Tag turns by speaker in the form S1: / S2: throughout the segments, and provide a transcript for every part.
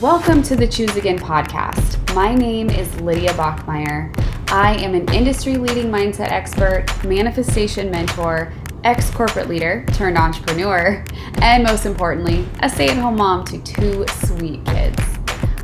S1: Welcome to the Choose Again podcast. My name is Lydia Bachmeyer. I am an industry leading mindset expert, manifestation mentor, ex corporate leader turned entrepreneur, and most importantly, a stay at home mom to two sweet kids.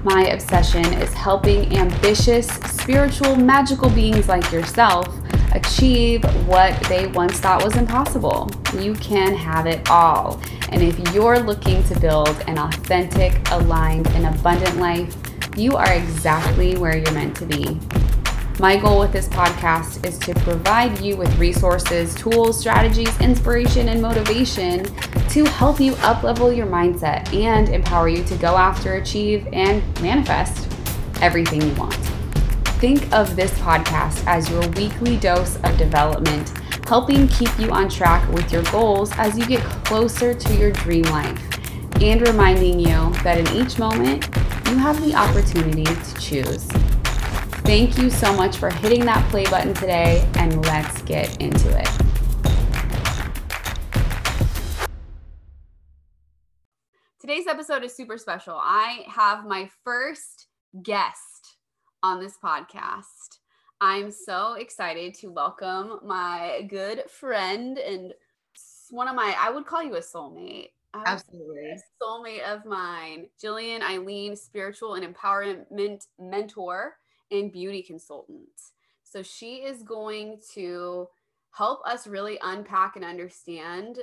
S1: My obsession is helping ambitious, spiritual, magical beings like yourself achieve what they once thought was impossible. You can have it all. And if you're looking to build an authentic, aligned, and abundant life, you are exactly where you're meant to be. My goal with this podcast is to provide you with resources, tools, strategies, inspiration, and motivation to help you uplevel your mindset and empower you to go after, achieve, and manifest everything you want. Think of this podcast as your weekly dose of development, helping keep you on track with your goals as you get closer to your dream life, and reminding you that in each moment, you have the opportunity to choose. Thank you so much for hitting that play button today, and let's get into it. Today's episode is super special. I have my first guest on this podcast. I'm so excited to welcome my good friend and one of my, I would call you a soulmate.
S2: Absolutely.
S1: A soulmate of mine, Jillian Eileen, spiritual and empowerment mentor and beauty consultant. So she is going to help us really unpack and understand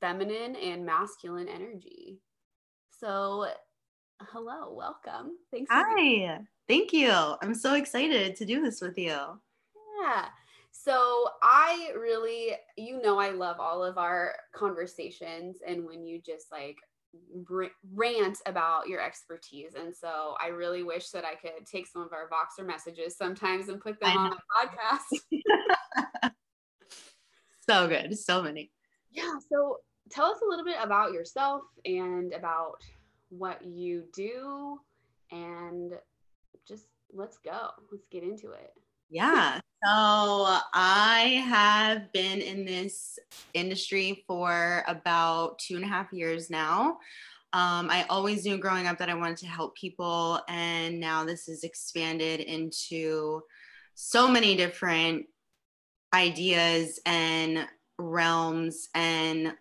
S1: feminine and masculine energy. So, hello, welcome.
S2: Thanks. Hi. Thank you. I'm so excited to do this with you.
S1: Yeah. So I really, you know, I love all of our conversations and when you just like rant about your expertise. And so I really wish that I could take some of our Voxer messages sometimes and put them on my
S2: podcast. so good. So many.
S1: Yeah. So tell us a little bit about yourself and about what you do and let's go. Let's get into it.
S2: Yeah. So I have been in this industry for about two and a half years now. Um, I always knew growing up that I wanted to help people, and now this is expanded into so many different ideas and realms and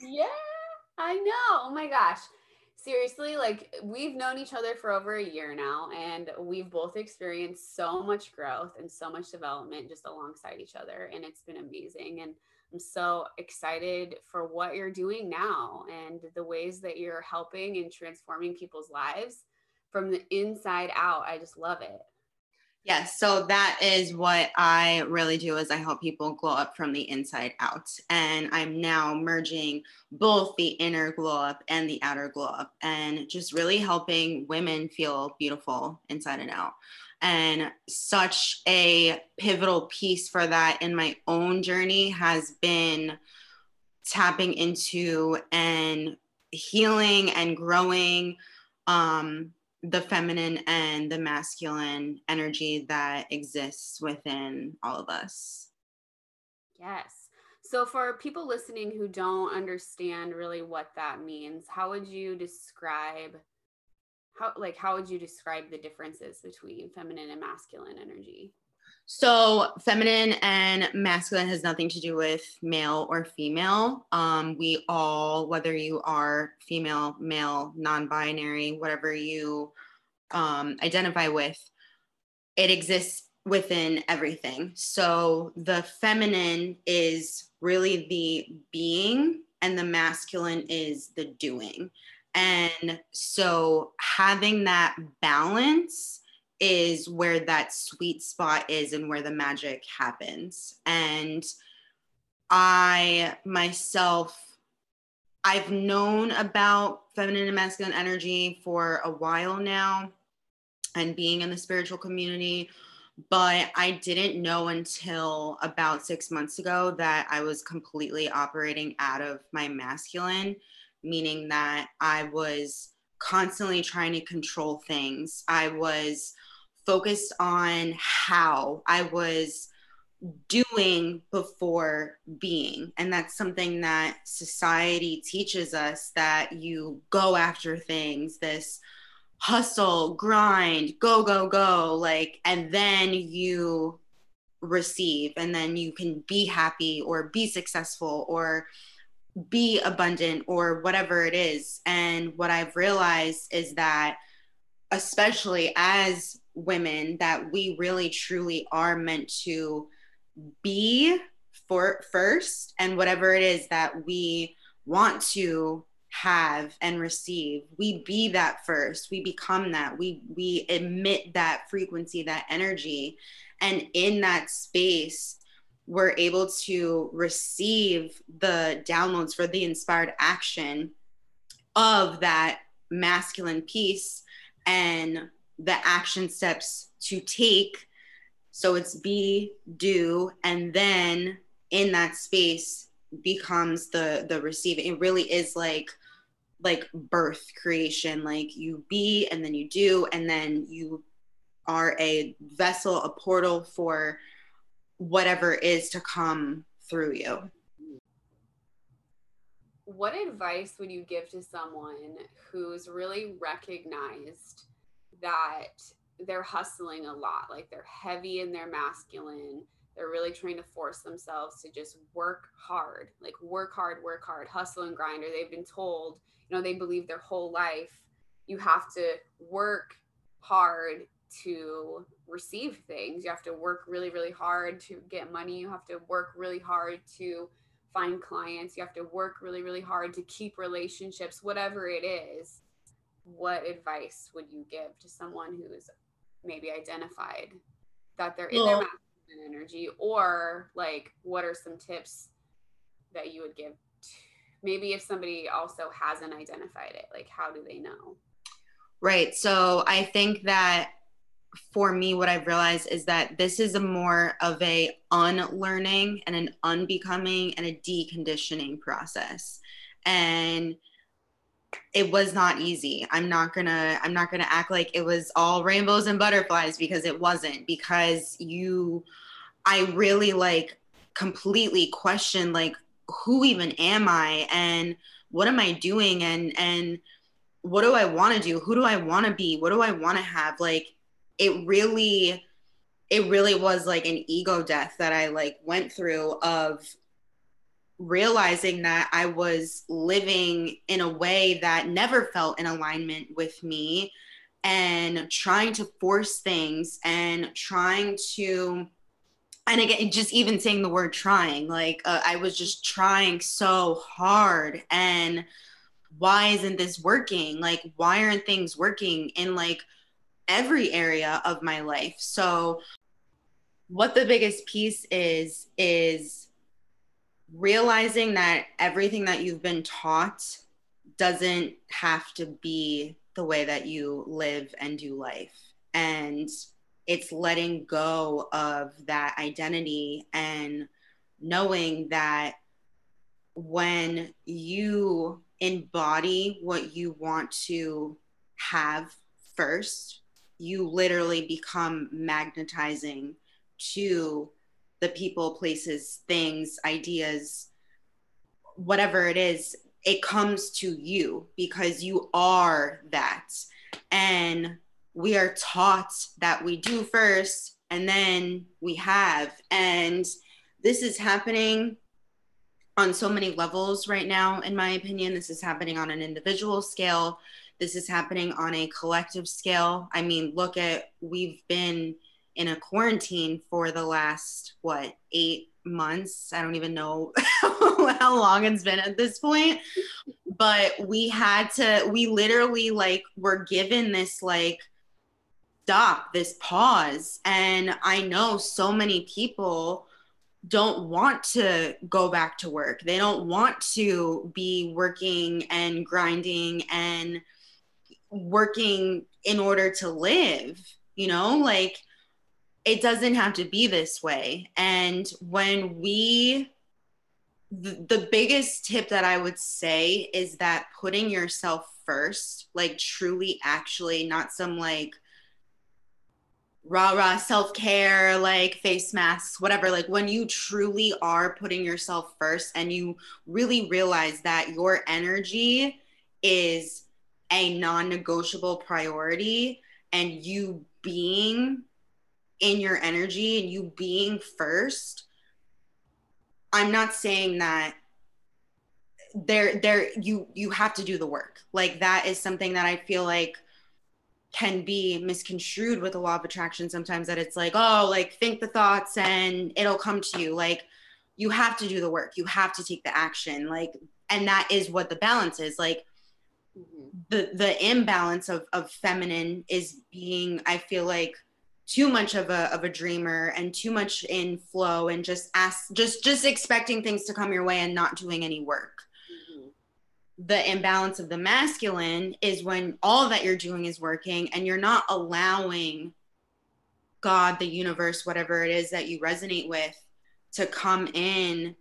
S1: yeah i know oh my gosh seriously, like we've known each other for over a year now, and we've both experienced so much growth and so much development just alongside each other. And it's been amazing. And I'm so excited for what you're doing now and the ways that you're helping and transforming people's lives from the inside out. I just love it.
S2: Yes, so that is what I really do is I help people glow up from the inside out. And I'm now merging both the inner glow up and the outer glow up and just really helping women feel beautiful inside and out. And such a pivotal piece for that in my own journey has been tapping into and healing and growing um the feminine and the masculine energy that exists within all of us.
S1: Yes. So, for people listening who don't understand really what that means, how would you describe how like how would you describe the differences between feminine and masculine energy?
S2: So, feminine and masculine has nothing to do with male or female. Um, we all, whether you are female, male, non binary, whatever you um, identify with, it exists within everything. So, the feminine is really the being, and the masculine is the doing. And so, having that balance is where that sweet spot is and where the magic happens. And I myself, I've known about feminine and masculine energy for a while now and being in the spiritual community. But I didn't know until about six months ago that I was completely operating out of my masculine, meaning that I was constantly trying to control things. I was focused on how I was doing before being. And that's something that society teaches us that you go after things, this hustle, grind, go, go, go, like, and then you receive, and then you can be happy or be successful or be abundant or whatever it is. And what I've realized is that, especially as women, that we really truly are meant to be for first and whatever it is that we want to have and receive. We be that first. We become that. We we emit that frequency that energy. And in that space we're able to receive the downloads for the inspired action of that masculine piece and the action steps to take so it's be, do, and then in that space becomes the the receiving. It really is like like birth creation. Like you be and then you do, and then you are a vessel, a portal for whatever is to come through you.
S1: What advice would you give to someone who's really recognized that they're hustling a lot. Like they're heavy in their masculine. They're really trying to force themselves to just work hard, like work hard, work hard, hustle and grind. Or they've been told, you know, they believe their whole life you have to work hard to receive things. You have to work really, really hard to get money. You have to work really hard to find clients. You have to work really, really hard to keep relationships, whatever it is. What advice would you give to someone who is maybe identified that they're in well, their masculine energy or like what are some tips that you would give to, maybe if somebody also hasn't identified it like how do they know
S2: right so i think that for me what i've realized is that this is a more of a unlearning and an unbecoming and a deconditioning process. And it was not easy. I'm not gonna i'm not gonna act like it was all rainbows and butterflies because it wasn't because you i really like completely question like who even am i and what am i doing and and what do i want to do? Who do i want to be? What do i want to have? Like it really it really was like an ego death that i like went through of realizing that I was living in a way that never felt in alignment with me and trying to force things and trying to and again just even saying the word trying like uh, i was just trying so hard and why isn't this working? Like why aren't things working? And like every area of my life so what the biggest piece is is realizing that everything that you've been taught doesn't have to be the way that you live and do life. And it's letting go of that identity and knowing that when you embody what you want to have first, you literally become magnetizing to the people, places, things, ideas, whatever it is, it comes to you because you are that. And we are taught that we do first and then we have. And this is happening on so many levels right now, in my opinion. This is happening on an individual scale. This is happening on a collective scale. I mean, look at, we've been in a quarantine for the last what eight months? I don't even know how long it's been at this point. But we had to we literally like were given this like stop this pause. And i know so many people don't want to go back to work. They don't want to be working and grinding and working in order to live you know like it doesn't have to be this way. And when we, the, the biggest tip that I would say is that putting yourself first, like truly, actually, not some like rah rah self care, like face masks, whatever. Like when you truly are putting yourself first and you really realize that your energy is a non negotiable priority and you being in your energy and you being first. I'm not saying that there there you you have to do the work. Like that is something that i feel like can be misconstrued with the law of attraction sometimes that it's like oh like think the thoughts and it'll come to you. Like you have to do the work. You have to take the action. Like and that is what the balance is. Like mm-hmm. the the imbalance of of feminine is being i feel like too much of a of a dreamer and too much in flow and just ask just just expecting things to come your way and not doing any work the imbalance of the masculine is when all that you're doing is working and you're not allowing God, the universe, whatever it is that you resonate with, to come in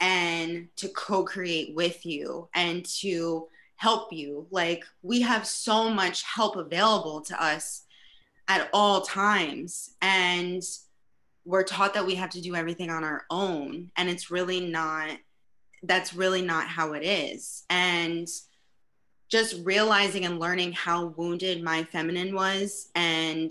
S2: and to co create with you and to help you. Like, we have so much help available to us at all times. And we're taught that we have to do everything on our own. And it's really not that's really not how it is. And just realizing and learning how wounded my feminine was and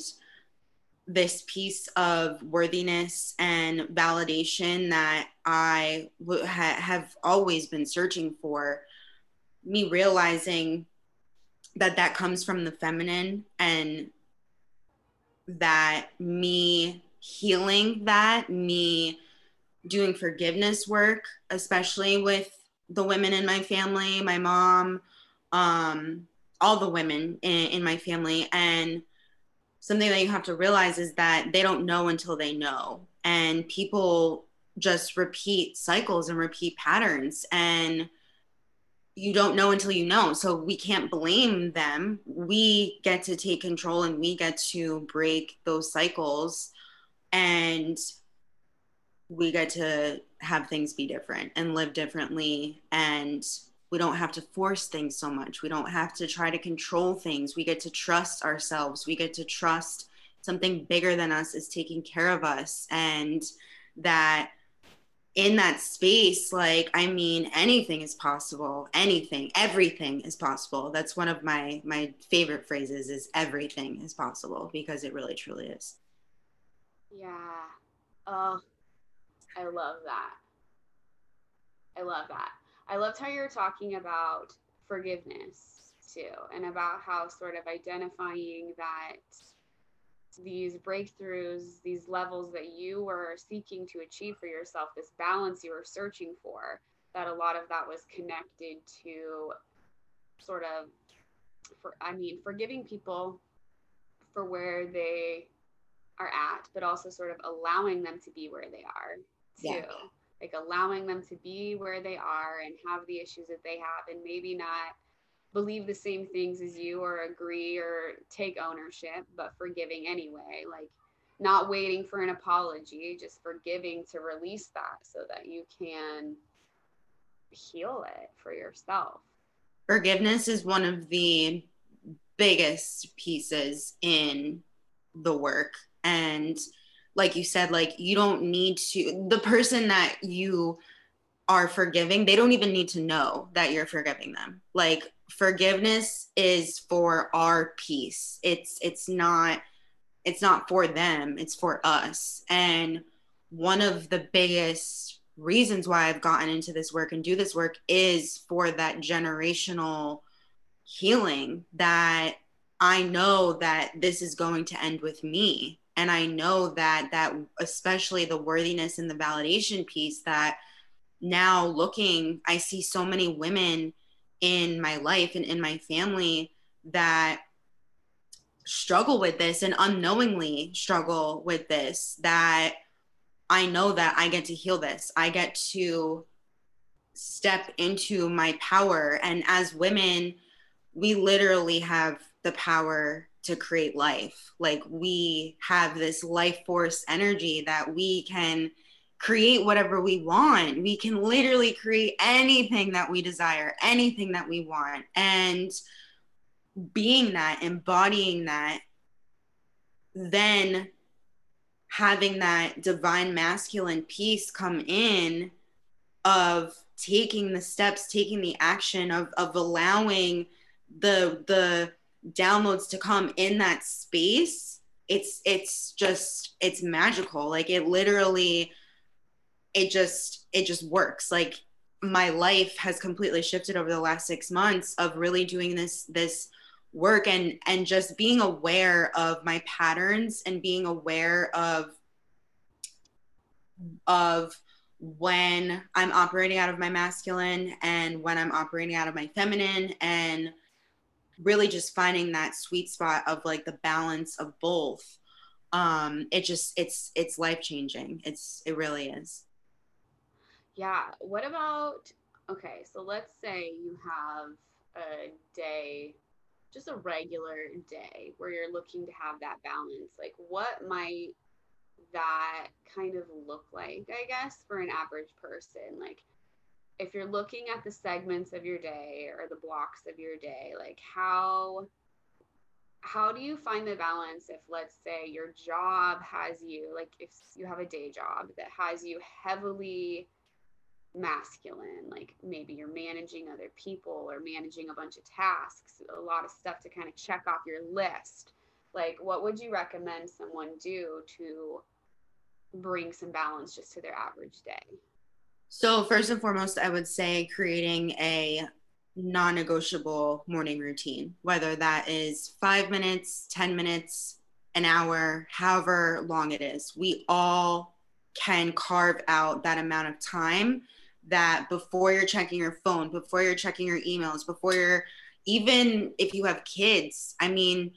S2: this piece of worthiness and validation that I w- ha- have always been searching for, me realizing that that comes from the feminine and that me healing that, me doing forgiveness work, especially with the women in my family, my mom, um, all the women in, in my family. And something that you have to realize is that they don't know until they know. And people just repeat cycles and repeat patterns. And you don't know until you know. So we can't blame them. We get to take control and we get to break those cycles. And we get to have things be different and live differently and we don't have to force things so much we don't have to try to control things we get to trust ourselves we get to trust something bigger than us is taking care of us and that in that space like i mean anything is possible anything everything is possible that's one of my my favorite phrases is everything is possible because it really truly is
S1: yeah Oh, I love that. I love that. I loved how you're talking about forgiveness too, and about how sort of identifying that these breakthroughs, these levels that you were seeking to achieve for yourself, this balance you were searching for, that a lot of that was connected to sort of, for, I mean, forgiving people for where they are at, but also sort of allowing them to be where they are too. Yeah. Like allowing them to be where they are and have the issues that they have and maybe not believe the same things as you or agree or take ownership, but forgiving anyway. Like not waiting for an apology, just forgiving to release that so that you can heal it for yourself.
S2: Forgiveness is one of the biggest pieces in the work. And like you said like you don't need to the person that you are forgiving they don't even need to know that you're forgiving them like forgiveness is for our peace. It's it's not it's not for them it's for us. And one of the biggest reasons why I've gotten into this work and do this work is for that generational healing that I know that this is going to end with me. And i know that that especially the worthiness and the validation piece that now looking i see so many women in my life and in my family that struggle with this and unknowingly struggle with this that i know that i get to heal this i get to step into my power and as women we literally have the power to create life. Like we have this life force energy that we can create whatever we want. We can literally create anything that we desire, anything that we want. And being that, embodying that then having that divine masculine piece come in of taking the steps taking the action of of allowing the the downloads to come in that space it's it's just it's magical like it literally it just it just works. Like my life has completely shifted over the last 6 months of really doing this this work and and just being aware of my patterns and being aware of of when I'm operating out of my masculine and when I'm operating out of my feminine and really just finding that sweet spot of like the balance of both. Um it just it's it's life changing it's it really is
S1: yeah what about okay so let's say you have a day just a regular day where you're looking to have that balance like what might that kind of look like i guess for an average person? Like if you're looking at the segments of your day or the blocks of your day like how how do you find the balance if let's say your job has you like if you have a day job that has you heavily masculine like maybe you're managing other people or managing a bunch of tasks a lot of stuff to kind of check off your list. Like what would you recommend someone do to bring some balance just to their average day?
S2: So first and foremost i would say creating a non-negotiable morning routine whether that is five minutes ten minutes an hour however long it is. We all can carve out that amount of time that before you're checking your phone, before you're checking your emails, before you're even if you have kids, I mean,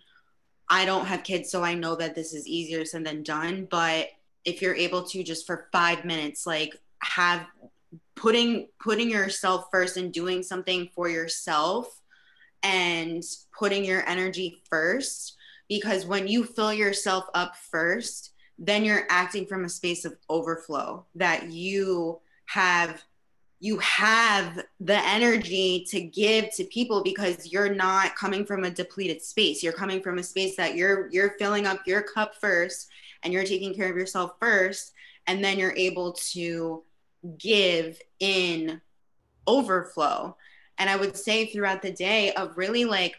S2: I don't have kids, so I know that this is easier said than done. But if you're able to just for five minutes, like have putting putting yourself first and doing something for yourself and putting your energy first, because when you fill yourself up first, then you're acting from a space of overflow that you have you have the energy to give to people because you're not coming from a depleted space. You're coming from a space that you're you're filling up your cup first and you're taking care of yourself first. And then you're able to give in overflow. And i would say throughout the day of really like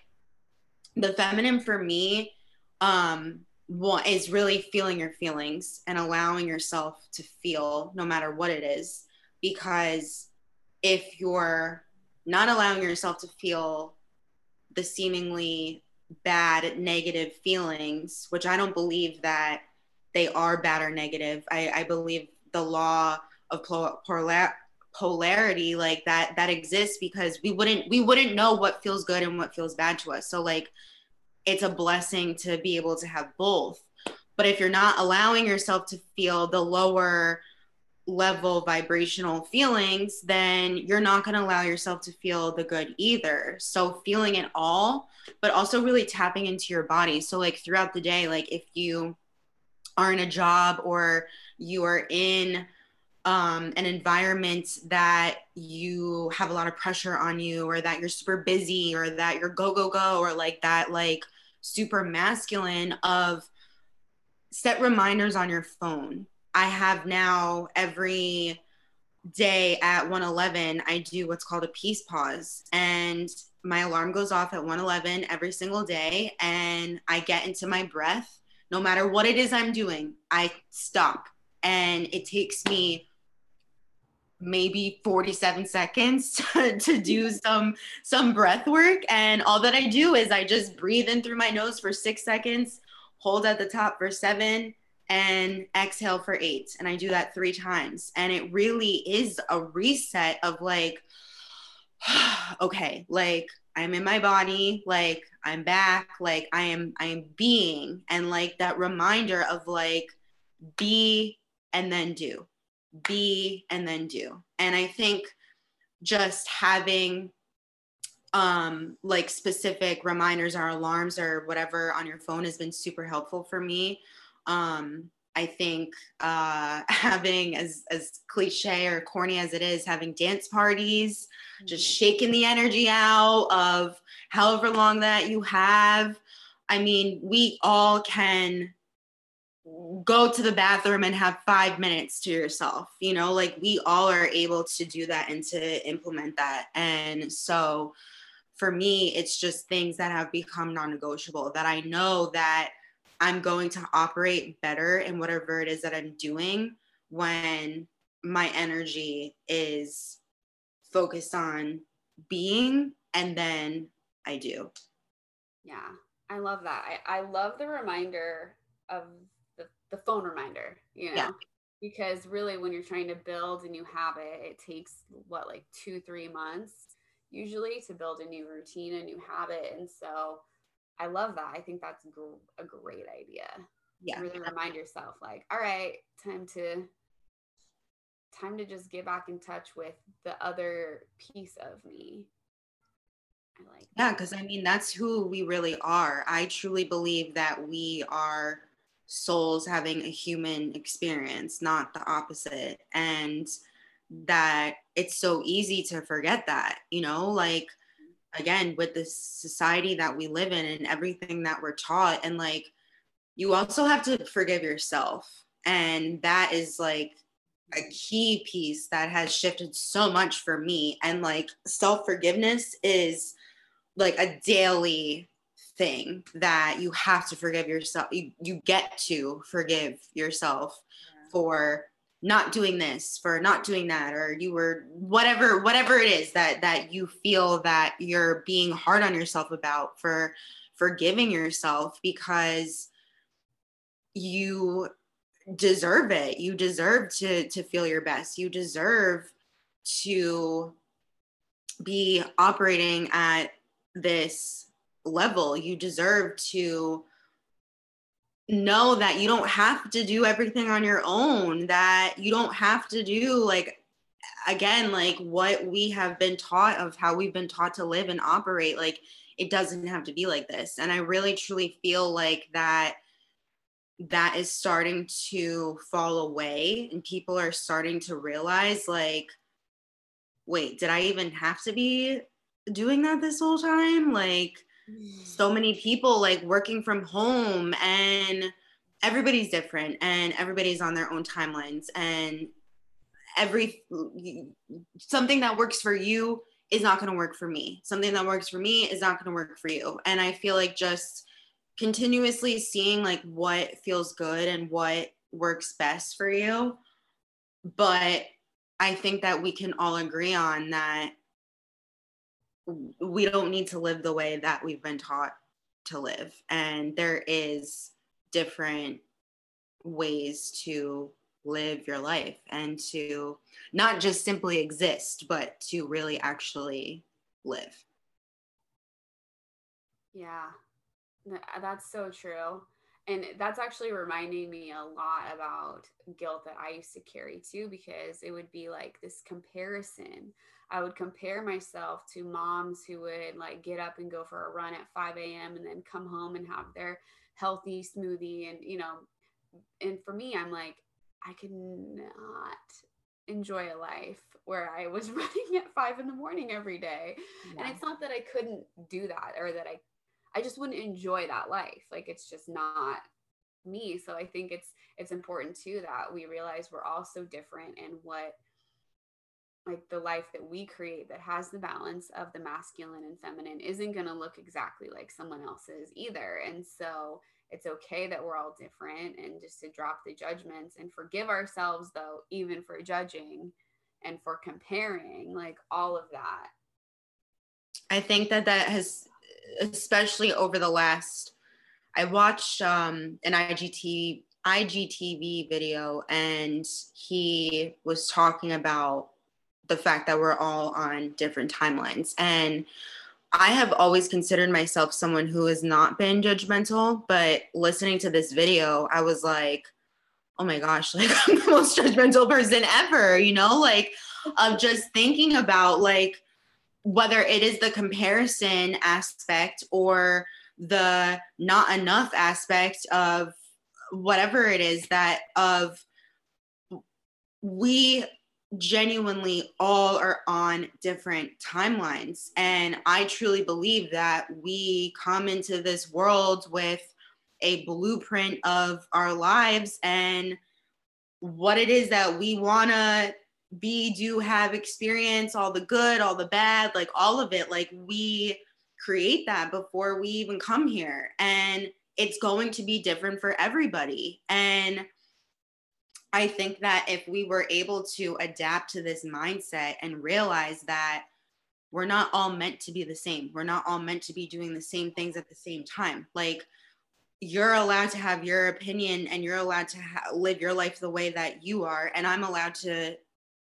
S2: the feminine for me um what is really feeling your feelings and allowing yourself to feel no matter what it is. Because if you're not allowing yourself to feel the seemingly bad negative feelings which i don't believe that they are bad or negative. I, I believe the law of polar, polarity like that that exists because we wouldn't we wouldn't know what feels good and what feels bad to us. So like it's a blessing to be able to have both. But if you're not allowing yourself to feel the lower level vibrational feelings, then you're not going to allow yourself to feel the good either. So, feeling it all, but also really tapping into your body. So, like throughout the day, like if you are in a job or you are in um, an environment that you have a lot of pressure on you, or that you're super busy, or that you're go, go, go, or like that, like super masculine of set reminders on your phone I have now every day at 111 I do what's called a peace pause. And my alarm goes off at 111 every single day and I get into my breath. No matter what it is I'm doing I stop. And it takes me maybe 47 seconds to, to do some some breath work. And all that I do is I just breathe in through my nose for 6 seconds hold at the top for 7 and exhale for eight. And I do that three times. And it really is a reset of like, okay, like I'm in my body, like I'm back, like I am, I am being, and like that reminder of like be and then do, be and then do. And I think just having um like specific reminders or alarms or whatever on your phone has been super helpful for me um, I think uh, having as as cliche or corny as it is, having dance parties, just mm-hmm. shaking the energy out of however long that you have. I mean, we all can go to the bathroom and have five minutes to yourself. You know, like we all are able to do that and to implement that. And so for me, it's just things that have become non negotiable that I know that I'm going to operate better in whatever it is that I'm doing when my energy is focused on being and then I do.
S1: Yeah, I love that. I, I love the reminder of the, the phone reminder, you know, yeah. because really when you're trying to build a new habit, it takes what, like two, three months usually to build a new routine, a new habit. And so I love that. I think that's a great idea. Yeah. Really remind yourself like, all right, time to time to just get back in touch with the other piece of me.
S2: I like Yeah, because I mean that's who we really are. I truly believe that we are souls having a human experience, not the opposite. And that it's so easy to forget that, you know, like again, with the society that we live in and everything that we're taught. And like, you also have to forgive yourself. And that is like a key piece that has shifted so much for me. And like, self forgiveness is like a daily thing that you have to forgive yourself. You, you get to forgive yourself yeah. for not doing this for not doing that or you were whatever whatever it is that that you feel that you're being hard on yourself about for forgiving yourself because you deserve it. You deserve to to feel your best. You deserve to be operating at this level. You deserve to know that you don't have to do everything on your own, that you don't have to do like again like what we have been taught of how we've been taught to live and operate like it doesn't have to be like this. And i really truly feel like that that is starting to fall away and people are starting to realize like wait did i even have to be doing that this whole time? Like so many people like working from home and everybody's different and everybody's on their own timelines and every something that works for you is not going to work for me. Something that works for me is not going to work for you. And i feel like just continuously seeing like what feels good and what works best for you. But i think that we can all agree on that we don't need to live the way that we've been taught to live. And there is different ways to live your life and to not just simply exist, but to really actually live.
S1: Yeah, uh, that's so true. And that's actually reminding me a lot about guilt that I used to carry too, because it would be like this comparison I would compare myself to moms who would like get up and go for a run at 5 a.m. and then come home and have their healthy smoothie. And, you know, and for me, I'm like, I could not enjoy a life where I was running at five in the morning every day. Yeah. And it's not that I couldn't do that or that I, I just wouldn't enjoy that life. Like it's just not me. So I think it's, it's important too that we realize we're all so different and what like the life that we create that has the balance of the masculine and feminine isn't going to look exactly like someone else's either. And so it's okay that we're all different and just to drop the judgments and forgive ourselves, though, even for judging and for comparing, like all of that.
S2: I think that that has, especially over the last, I watched um, an IGT, IGTV video and he was talking about the fact that we're all on different timelines. And I have always considered myself someone who has not been judgmental, but listening to this video, I was like, oh my gosh, like I'm the most judgmental person ever, you know, like of just thinking about like whether it is the comparison aspect or the not enough aspect of whatever it is that of we genuinely all are on different timelines. And I truly believe that we come into this world with a blueprint of our lives and what it is that we want to be, do, have, experience, all the good, all the bad, like all of it. Like we create that before we even come here. And it's going to be different for everybody. And I think that if we were able to adapt to this mindset and realize that we're not all meant to be the same, we're not all meant to be doing the same things at the same time. Like, you're allowed to have your opinion and you're allowed to ha- live your life the way that you are, and I'm allowed to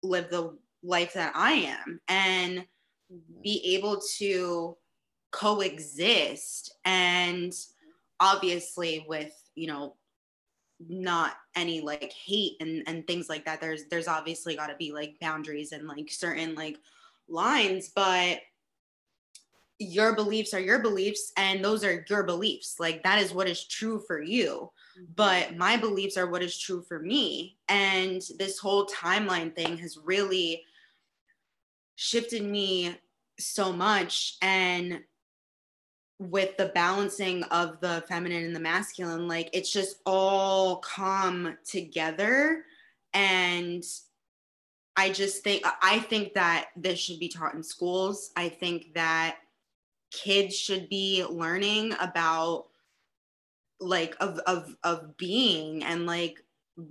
S2: live the life that I am and be able to coexist and obviously with you know not any like hate and and things like that. There's there's obviously got to be like boundaries and like certain like lines but your beliefs are your beliefs and those are your beliefs. Like that is what is true for you. Mm-hmm. but my beliefs are what is true for me. And this whole timeline thing has really shifted me so much. And with the balancing of the feminine and the masculine like it's just all come together. And i just think i think that this should be taught in schools. I think that kids should be learning about like of of of being and like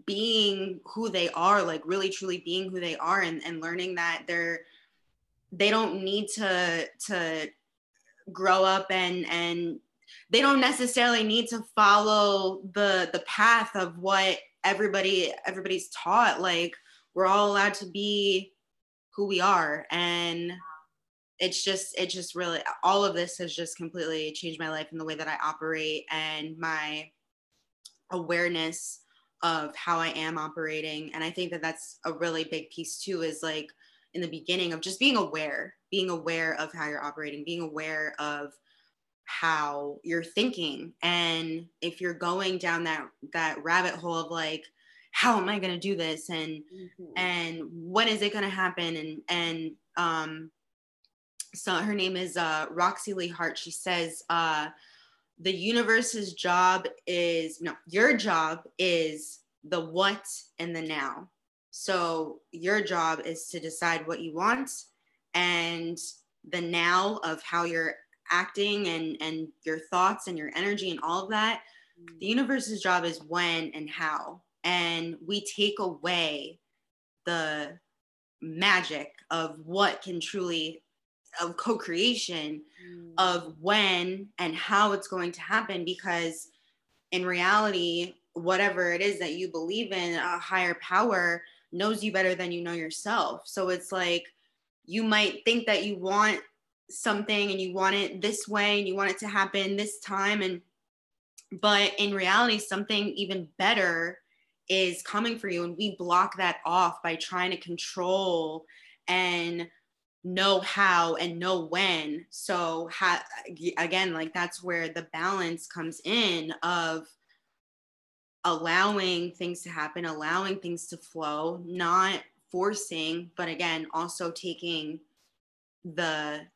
S2: being who they are like really truly being who they are and, and learning that they're they don't need to to grow up and and they don't necessarily need to follow the the path of what everybody everybody's taught. Like we're all allowed to be who we are. And it's just it just really all of this has just completely changed my life and the way that I operate and my awareness of how I am operating. And I think that that's a really big piece too is like in the beginning of just being aware, being aware of how you're operating, being aware of how you're thinking. And if you're going down that that rabbit hole of like, how am I gonna do this? And mm-hmm. and when is it gonna happen? And and um so her name is uh Roxy Lee Hart. She says uh the universe's job is no, your job is the what and the now. So your job is to decide what you want and the now of how you're acting and and your thoughts and your energy and all of that. Mm. The universe's job is when and how. And we take away the magic of what can truly of co-creation mm. of when and how it's going to happen because in reality whatever it is that you believe in a higher power knows you better than you know yourself. So it's like you might think that you want something and you want it this way and you want it to happen this time and but in reality something even better is coming for you. And we block that off by trying to control and know how and know when. So ha- again like that's where the balance comes in of allowing things to happen, allowing things to flow, not forcing, but again, also taking the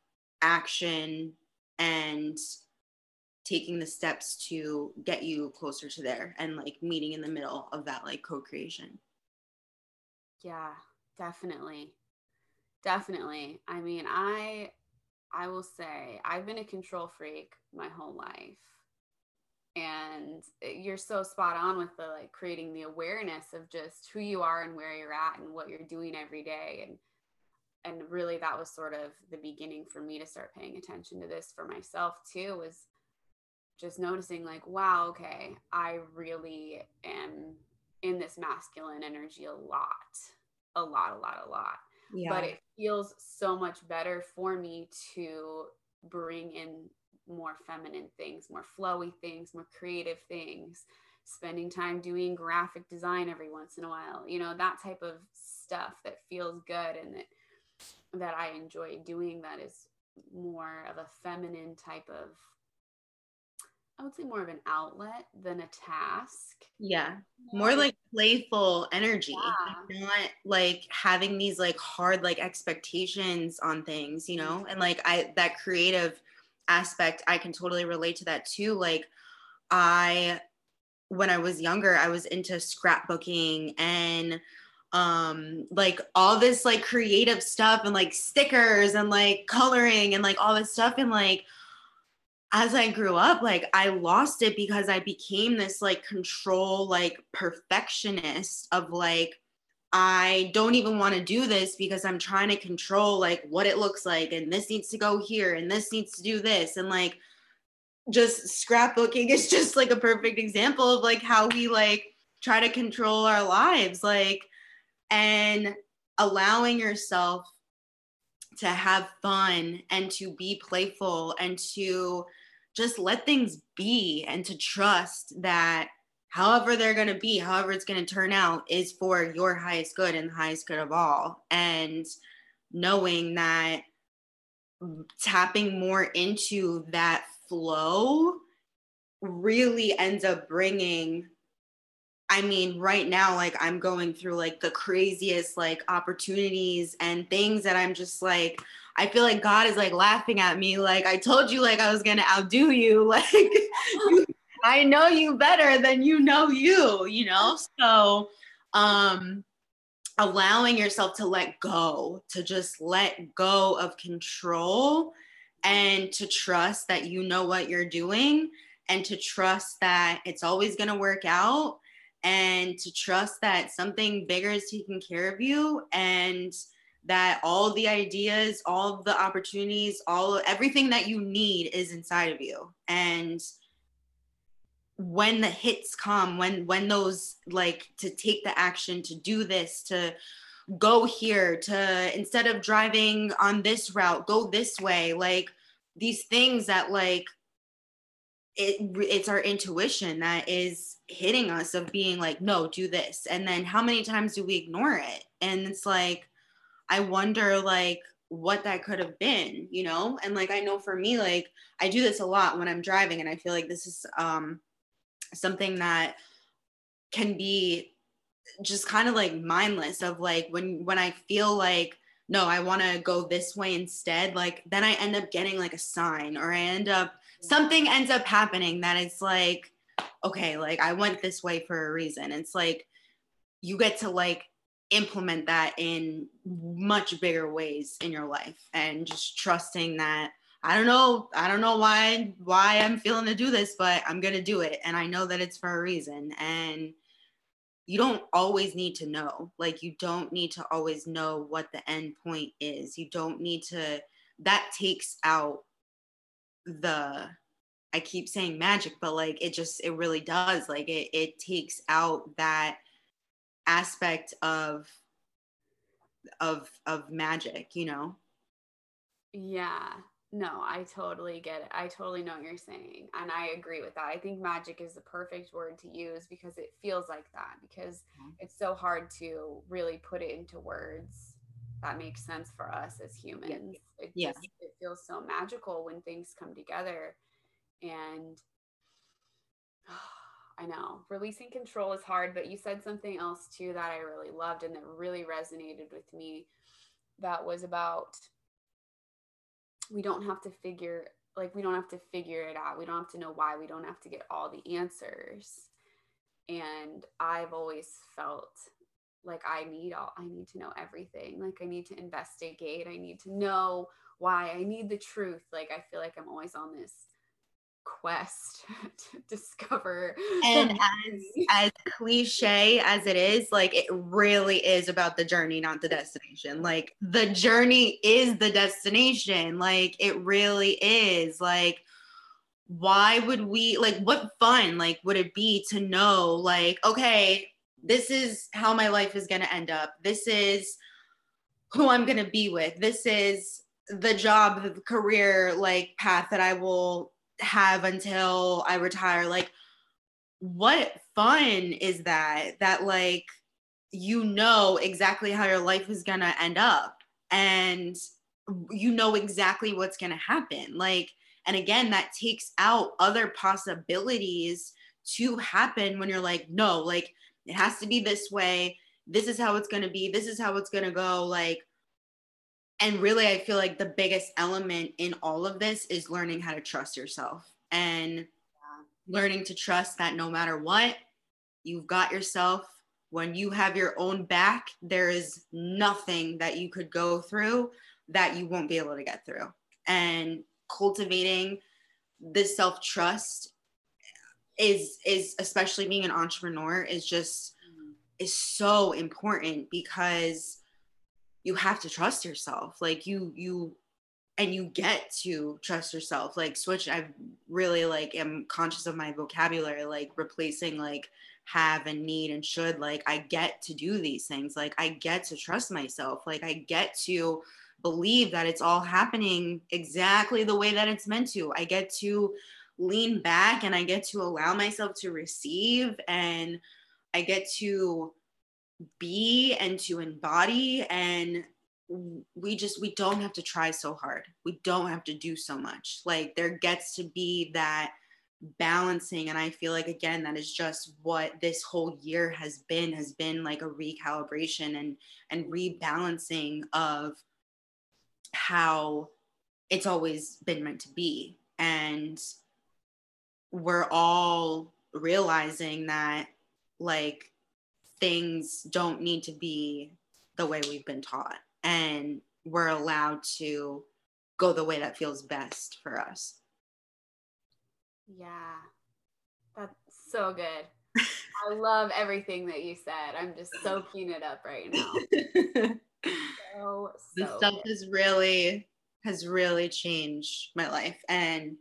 S2: action and taking the steps to get you closer to there and like meeting in the middle of that like co-creation.
S1: Yeah, definitely. Definitely. I mean, I I will say I've been a control freak my whole life and eh, you're so spot on with the like creating the awareness of just who you are and where you're at and what you're doing every day and and really that was sort of the beginning for me to start paying attention to this for myself too was just noticing like wow okay i really am in this masculine energy a lot a lot a lot a lot yeah. but it feels so much better for me to bring in more feminine things, more flowy things, more creative things, spending time doing graphic design every once in a while, you know, that type of stuff that feels good and that that I enjoy doing that is more of a feminine type of I would say more of an outlet than a task.
S2: Yeah. More like playful energy. Yeah. Not like having these like hard like expectations on things, you know? And like I that creative aspect, I can totally relate to that too. Like I when I was younger, I was into scrapbooking and um like all this like creative stuff and like stickers and like coloring and like all this stuff and like as I grew up, like I lost it because I became this like control, like perfectionist of like, I don't even want to do this because I'm trying to control like what it looks like and this needs to go here and this needs to do this. And like just scrapbooking is just like a perfect example of like how we like try to control our lives. Like, and allowing yourself to have fun and to be playful and to just let things be and to trust that however they're going to be, however it's going to turn out, is for your highest good and the highest good of all. And knowing that tapping more into that flow really ends up bringing I mean, right now, like I'm going through like the craziest like opportunities and things that I'm just like, I feel like God is like laughing at me. Like I told you, like I was gonna outdo you. Like you, I know you better than you know you. You know, so um, allowing yourself to let go, to just let go of control, and to trust that you know what you're doing, and to trust that it's always gonna work out and to trust that something bigger is taking care of you and that all the ideas, all the opportunities, all everything that you need is inside of you. And when the hits come, when when those like to take the action to do this, to go here, to instead of driving on this route, go this way, like these things that like it it's our intuition that is hitting us of being like no do this and then how many times do we ignore it and it's like i wonder like what that could have been you know? And like i know for me like i do this a lot when i'm driving and i feel like this is um something that can be just kind of like mindless of like when when i feel like no i want to go this way instead like then i end up getting like a sign or i end up something ends up happening that it's like okay like i went this way for a reason. It's like you get to like implement that in much bigger ways in your life and just trusting that i don't know i don't know why why i'm feeling to do this but i'm gonna do it. And i know that it's for a reason. And you don't always need to know. Like you don't need to always know what the end point is. You don't need to that takes out the I keep saying magic, but like it just it really does. Like it it takes out that aspect of of of magic, you know?
S1: Yeah. No, I totally get it. I totally know what you're saying. And I agree with that. I think magic is the perfect word to use because it feels like that, because mm-hmm. it's so hard to really put it into words that makes sense for us as humans. Yeah. It, yeah. Just, it feels so magical when things come together. And I know releasing control is hard, but you said something else too that I really loved and that really resonated with me. That was about we don't have to figure like we don't have to figure it out. We don't have to know why. We don't have to get all the answers. And I've always felt like I need all I need to know everything. Like I need to investigate. I need to know why. I need the truth. Like I feel like I'm always on this quest to discover
S2: and as as cliche as it is like it really is about the journey not the destination like the journey is the destination like it really is like why would we like what fun like would it be to know like okay this is how my life is going to end up. This is who I'm going to be with. This is the job, the career like path that I will have until I retire. Like, what fun is that? That, like, you know exactly how your life is going to end up and you know exactly what's going to happen. Like, and again, that takes out other possibilities to happen when you're like, no, like, it has to be this way. This is how it's going to be. This is how it's going to go. Like, and really, I feel like the biggest element in all of this is learning how to trust yourself. And learning to trust that no matter what, you've got yourself. When you have your own back, there is nothing that you could go through that you won't be able to get through. And cultivating this self trust is is especially being an entrepreneur is just is so important because you have to trust yourself. Like you you and you get to trust yourself. Like switch i really like am conscious of my vocabulary like replacing like have and need and should. Like i get to do these things. Like i get to trust myself. Like i get to believe that it's all happening exactly the way that it's meant to. I get to lean back and I get to allow myself to receive and I get to be and to embody and we just we don't have to try so hard. We don't have to do so much. Like there gets to be that balancing and I feel like again that is just what this whole year has been has been like a recalibration and and rebalancing of how it's always been meant to be. And we're all realizing that like things don't need to be the way we've been taught. And we're allowed to go the way that feels best for us.
S1: Yeah, that's so good. I love everything that you said. I'm just so keying it up right now.
S2: so, so this stuff good. has really has really changed my life and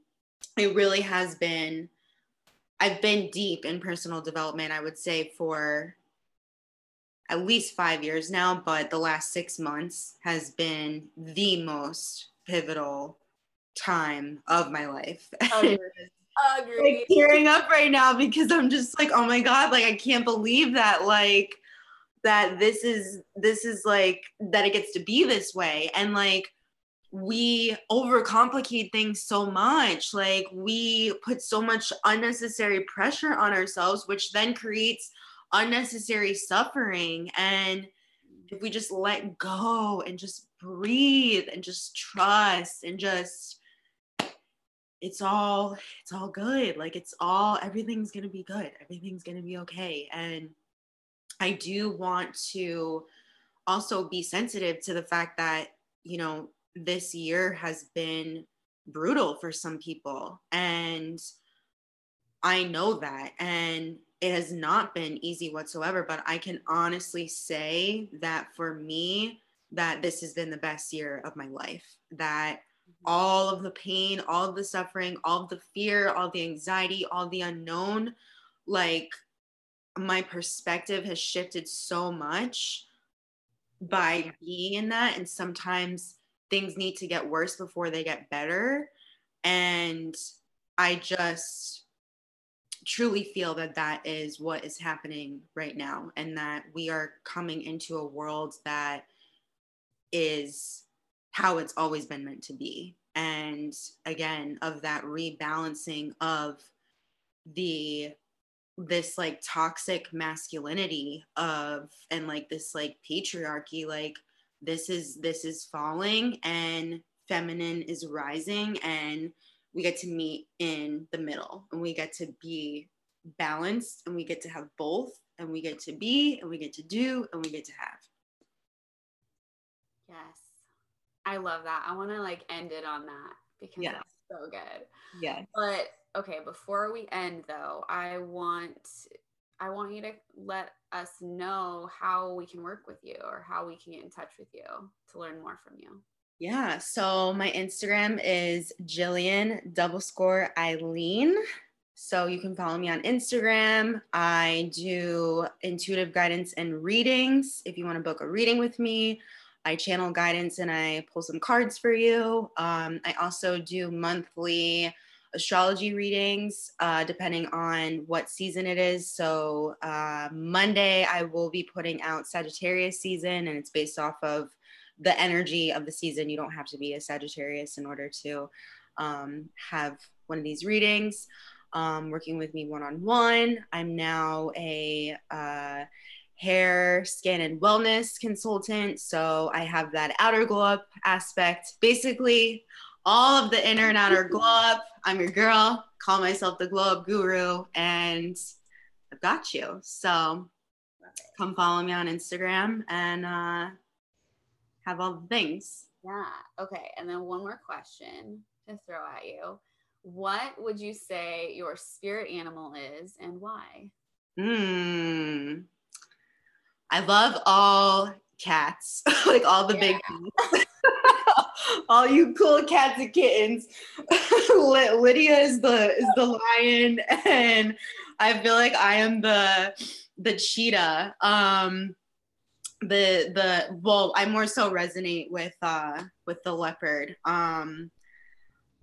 S2: it really has been I've been deep in personal development I would say for at least 5 years now but the last 6 months has been the most pivotal time of my life.
S1: Agreed. Agreed.
S2: like tearing up right now because I'm just like, oh my God, like I can't believe that like that this is this is like that it gets to be this way and like we overcomplicate things so much like we put so much unnecessary pressure on ourselves which then creates unnecessary suffering and if we just let go and just breathe and just trust and just it's all it's all good like it's all everything's going to be good everything's going to be okay and I do want to also be sensitive to the fact that, you know, this year has been brutal for some people. And I know that. And it has not been easy whatsoever. But I can honestly say that for me, that this has been the best year of my life. That mm-hmm. all of the pain, all of the suffering, all of the fear, all the anxiety, all the unknown, like my perspective has shifted so much by being in that and sometimes things need to get worse before they get better and i just truly feel that that is what is happening right now and that we are coming into a world that is how it's always been meant to be. And again of that rebalancing of the this like toxic masculinity of and like this like patriarchy like this is this is falling and feminine is rising and we get to meet in the middle and we get to be balanced and we get to have both and we get to be and we get to do and we get to have.
S1: Yes. I love that. I want to like end it on that because yes. that's so good.
S2: Yeah
S1: but okay, before we end though, I want I want you to let us know how we can work with you or how we can get in touch with you to learn more from you.
S2: Yeah, so my Instagram is Jillian double score Eileen. So you can follow me on Instagram. I do intuitive guidance and readings. If you want to book a reading with me, I channel guidance and I pull some cards for you. Um, I also do monthly astrology readings uh, depending on what season it is. So, uh, Monday, I will be putting out Sagittarius season, and it's based off of the energy of the season. You don't have to be a Sagittarius in order to um, have one of these readings. Um, working with me one on one. I'm now a uh, hair, skin, and wellness consultant. So I have that outer glow up aspect. Basically, all of the inner and outer glow up. I'm your girl. Call myself the glow up guru, and I've got you. So come follow me on Instagram and uh, have all the things.
S1: Yeah. Okay. And then one more question to throw at you. What would you say your spirit animal is and why?
S2: Hmm. I love all cats, like all the yeah. big all you cool cats and kittens. Lydia is the is the lion, and I feel like I am the the cheetah. Um, the the well, I more so resonate with uh with the leopard. Um,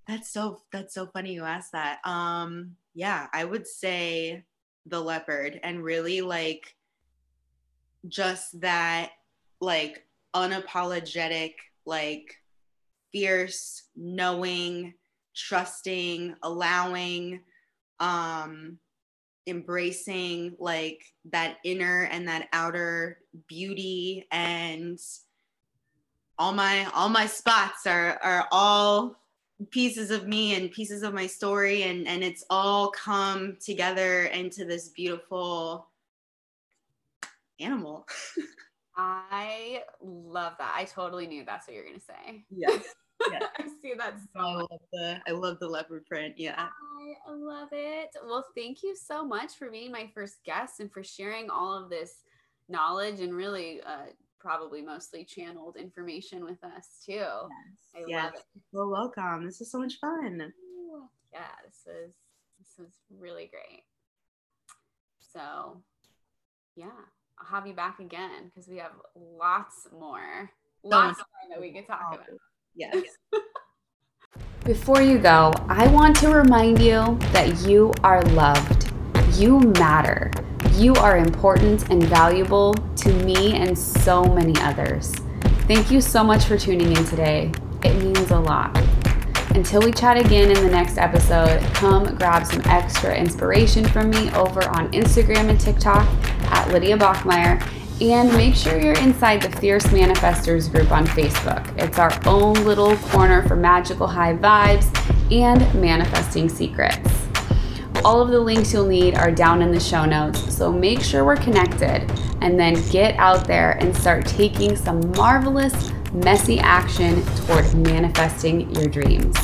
S2: that's so that's so funny you asked that. Um, yeah, I would say the leopard, and really like just that like unapologetic like fierce, knowing, trusting, allowing, um, embracing like that inner and that outer beauty and all my all my spots are are all pieces of me and pieces of my story. And and it's all come together into this beautiful animal.
S1: I love that. I totally knew that's what you're gonna say.
S2: Yes.
S1: Yeah. I see that so
S2: I love the I love the leopard print. Yeah.
S1: I love it. Well, thank you so much for being my first guest and for sharing all of this knowledge and really uh, probably mostly channeled information with us too. Yes. I
S2: yes. love it. Well, welcome. This is so much fun.
S1: Yeah, this is this is really great. So, yeah, I'll have you back again because we have lots more, lots more that we could talk about.
S2: Yes.
S1: Before you go, I want to remind you that you are loved. You matter. You are important and valuable to me and so many others. Thank you so much for tuning in today. It means a lot. Until we chat again in the next episode, come grab some extra inspiration from me over on Instagram and TikTok at Lydia Bachmeyer and make sure you're inside the Fierce Manifesters group on Facebook. It's our own little corner for magical high vibes and manifesting secrets. All of the links you'll need are down in the show notes, so make sure we're connected and then get out there and start taking some marvelous, messy action toward manifesting your dreams.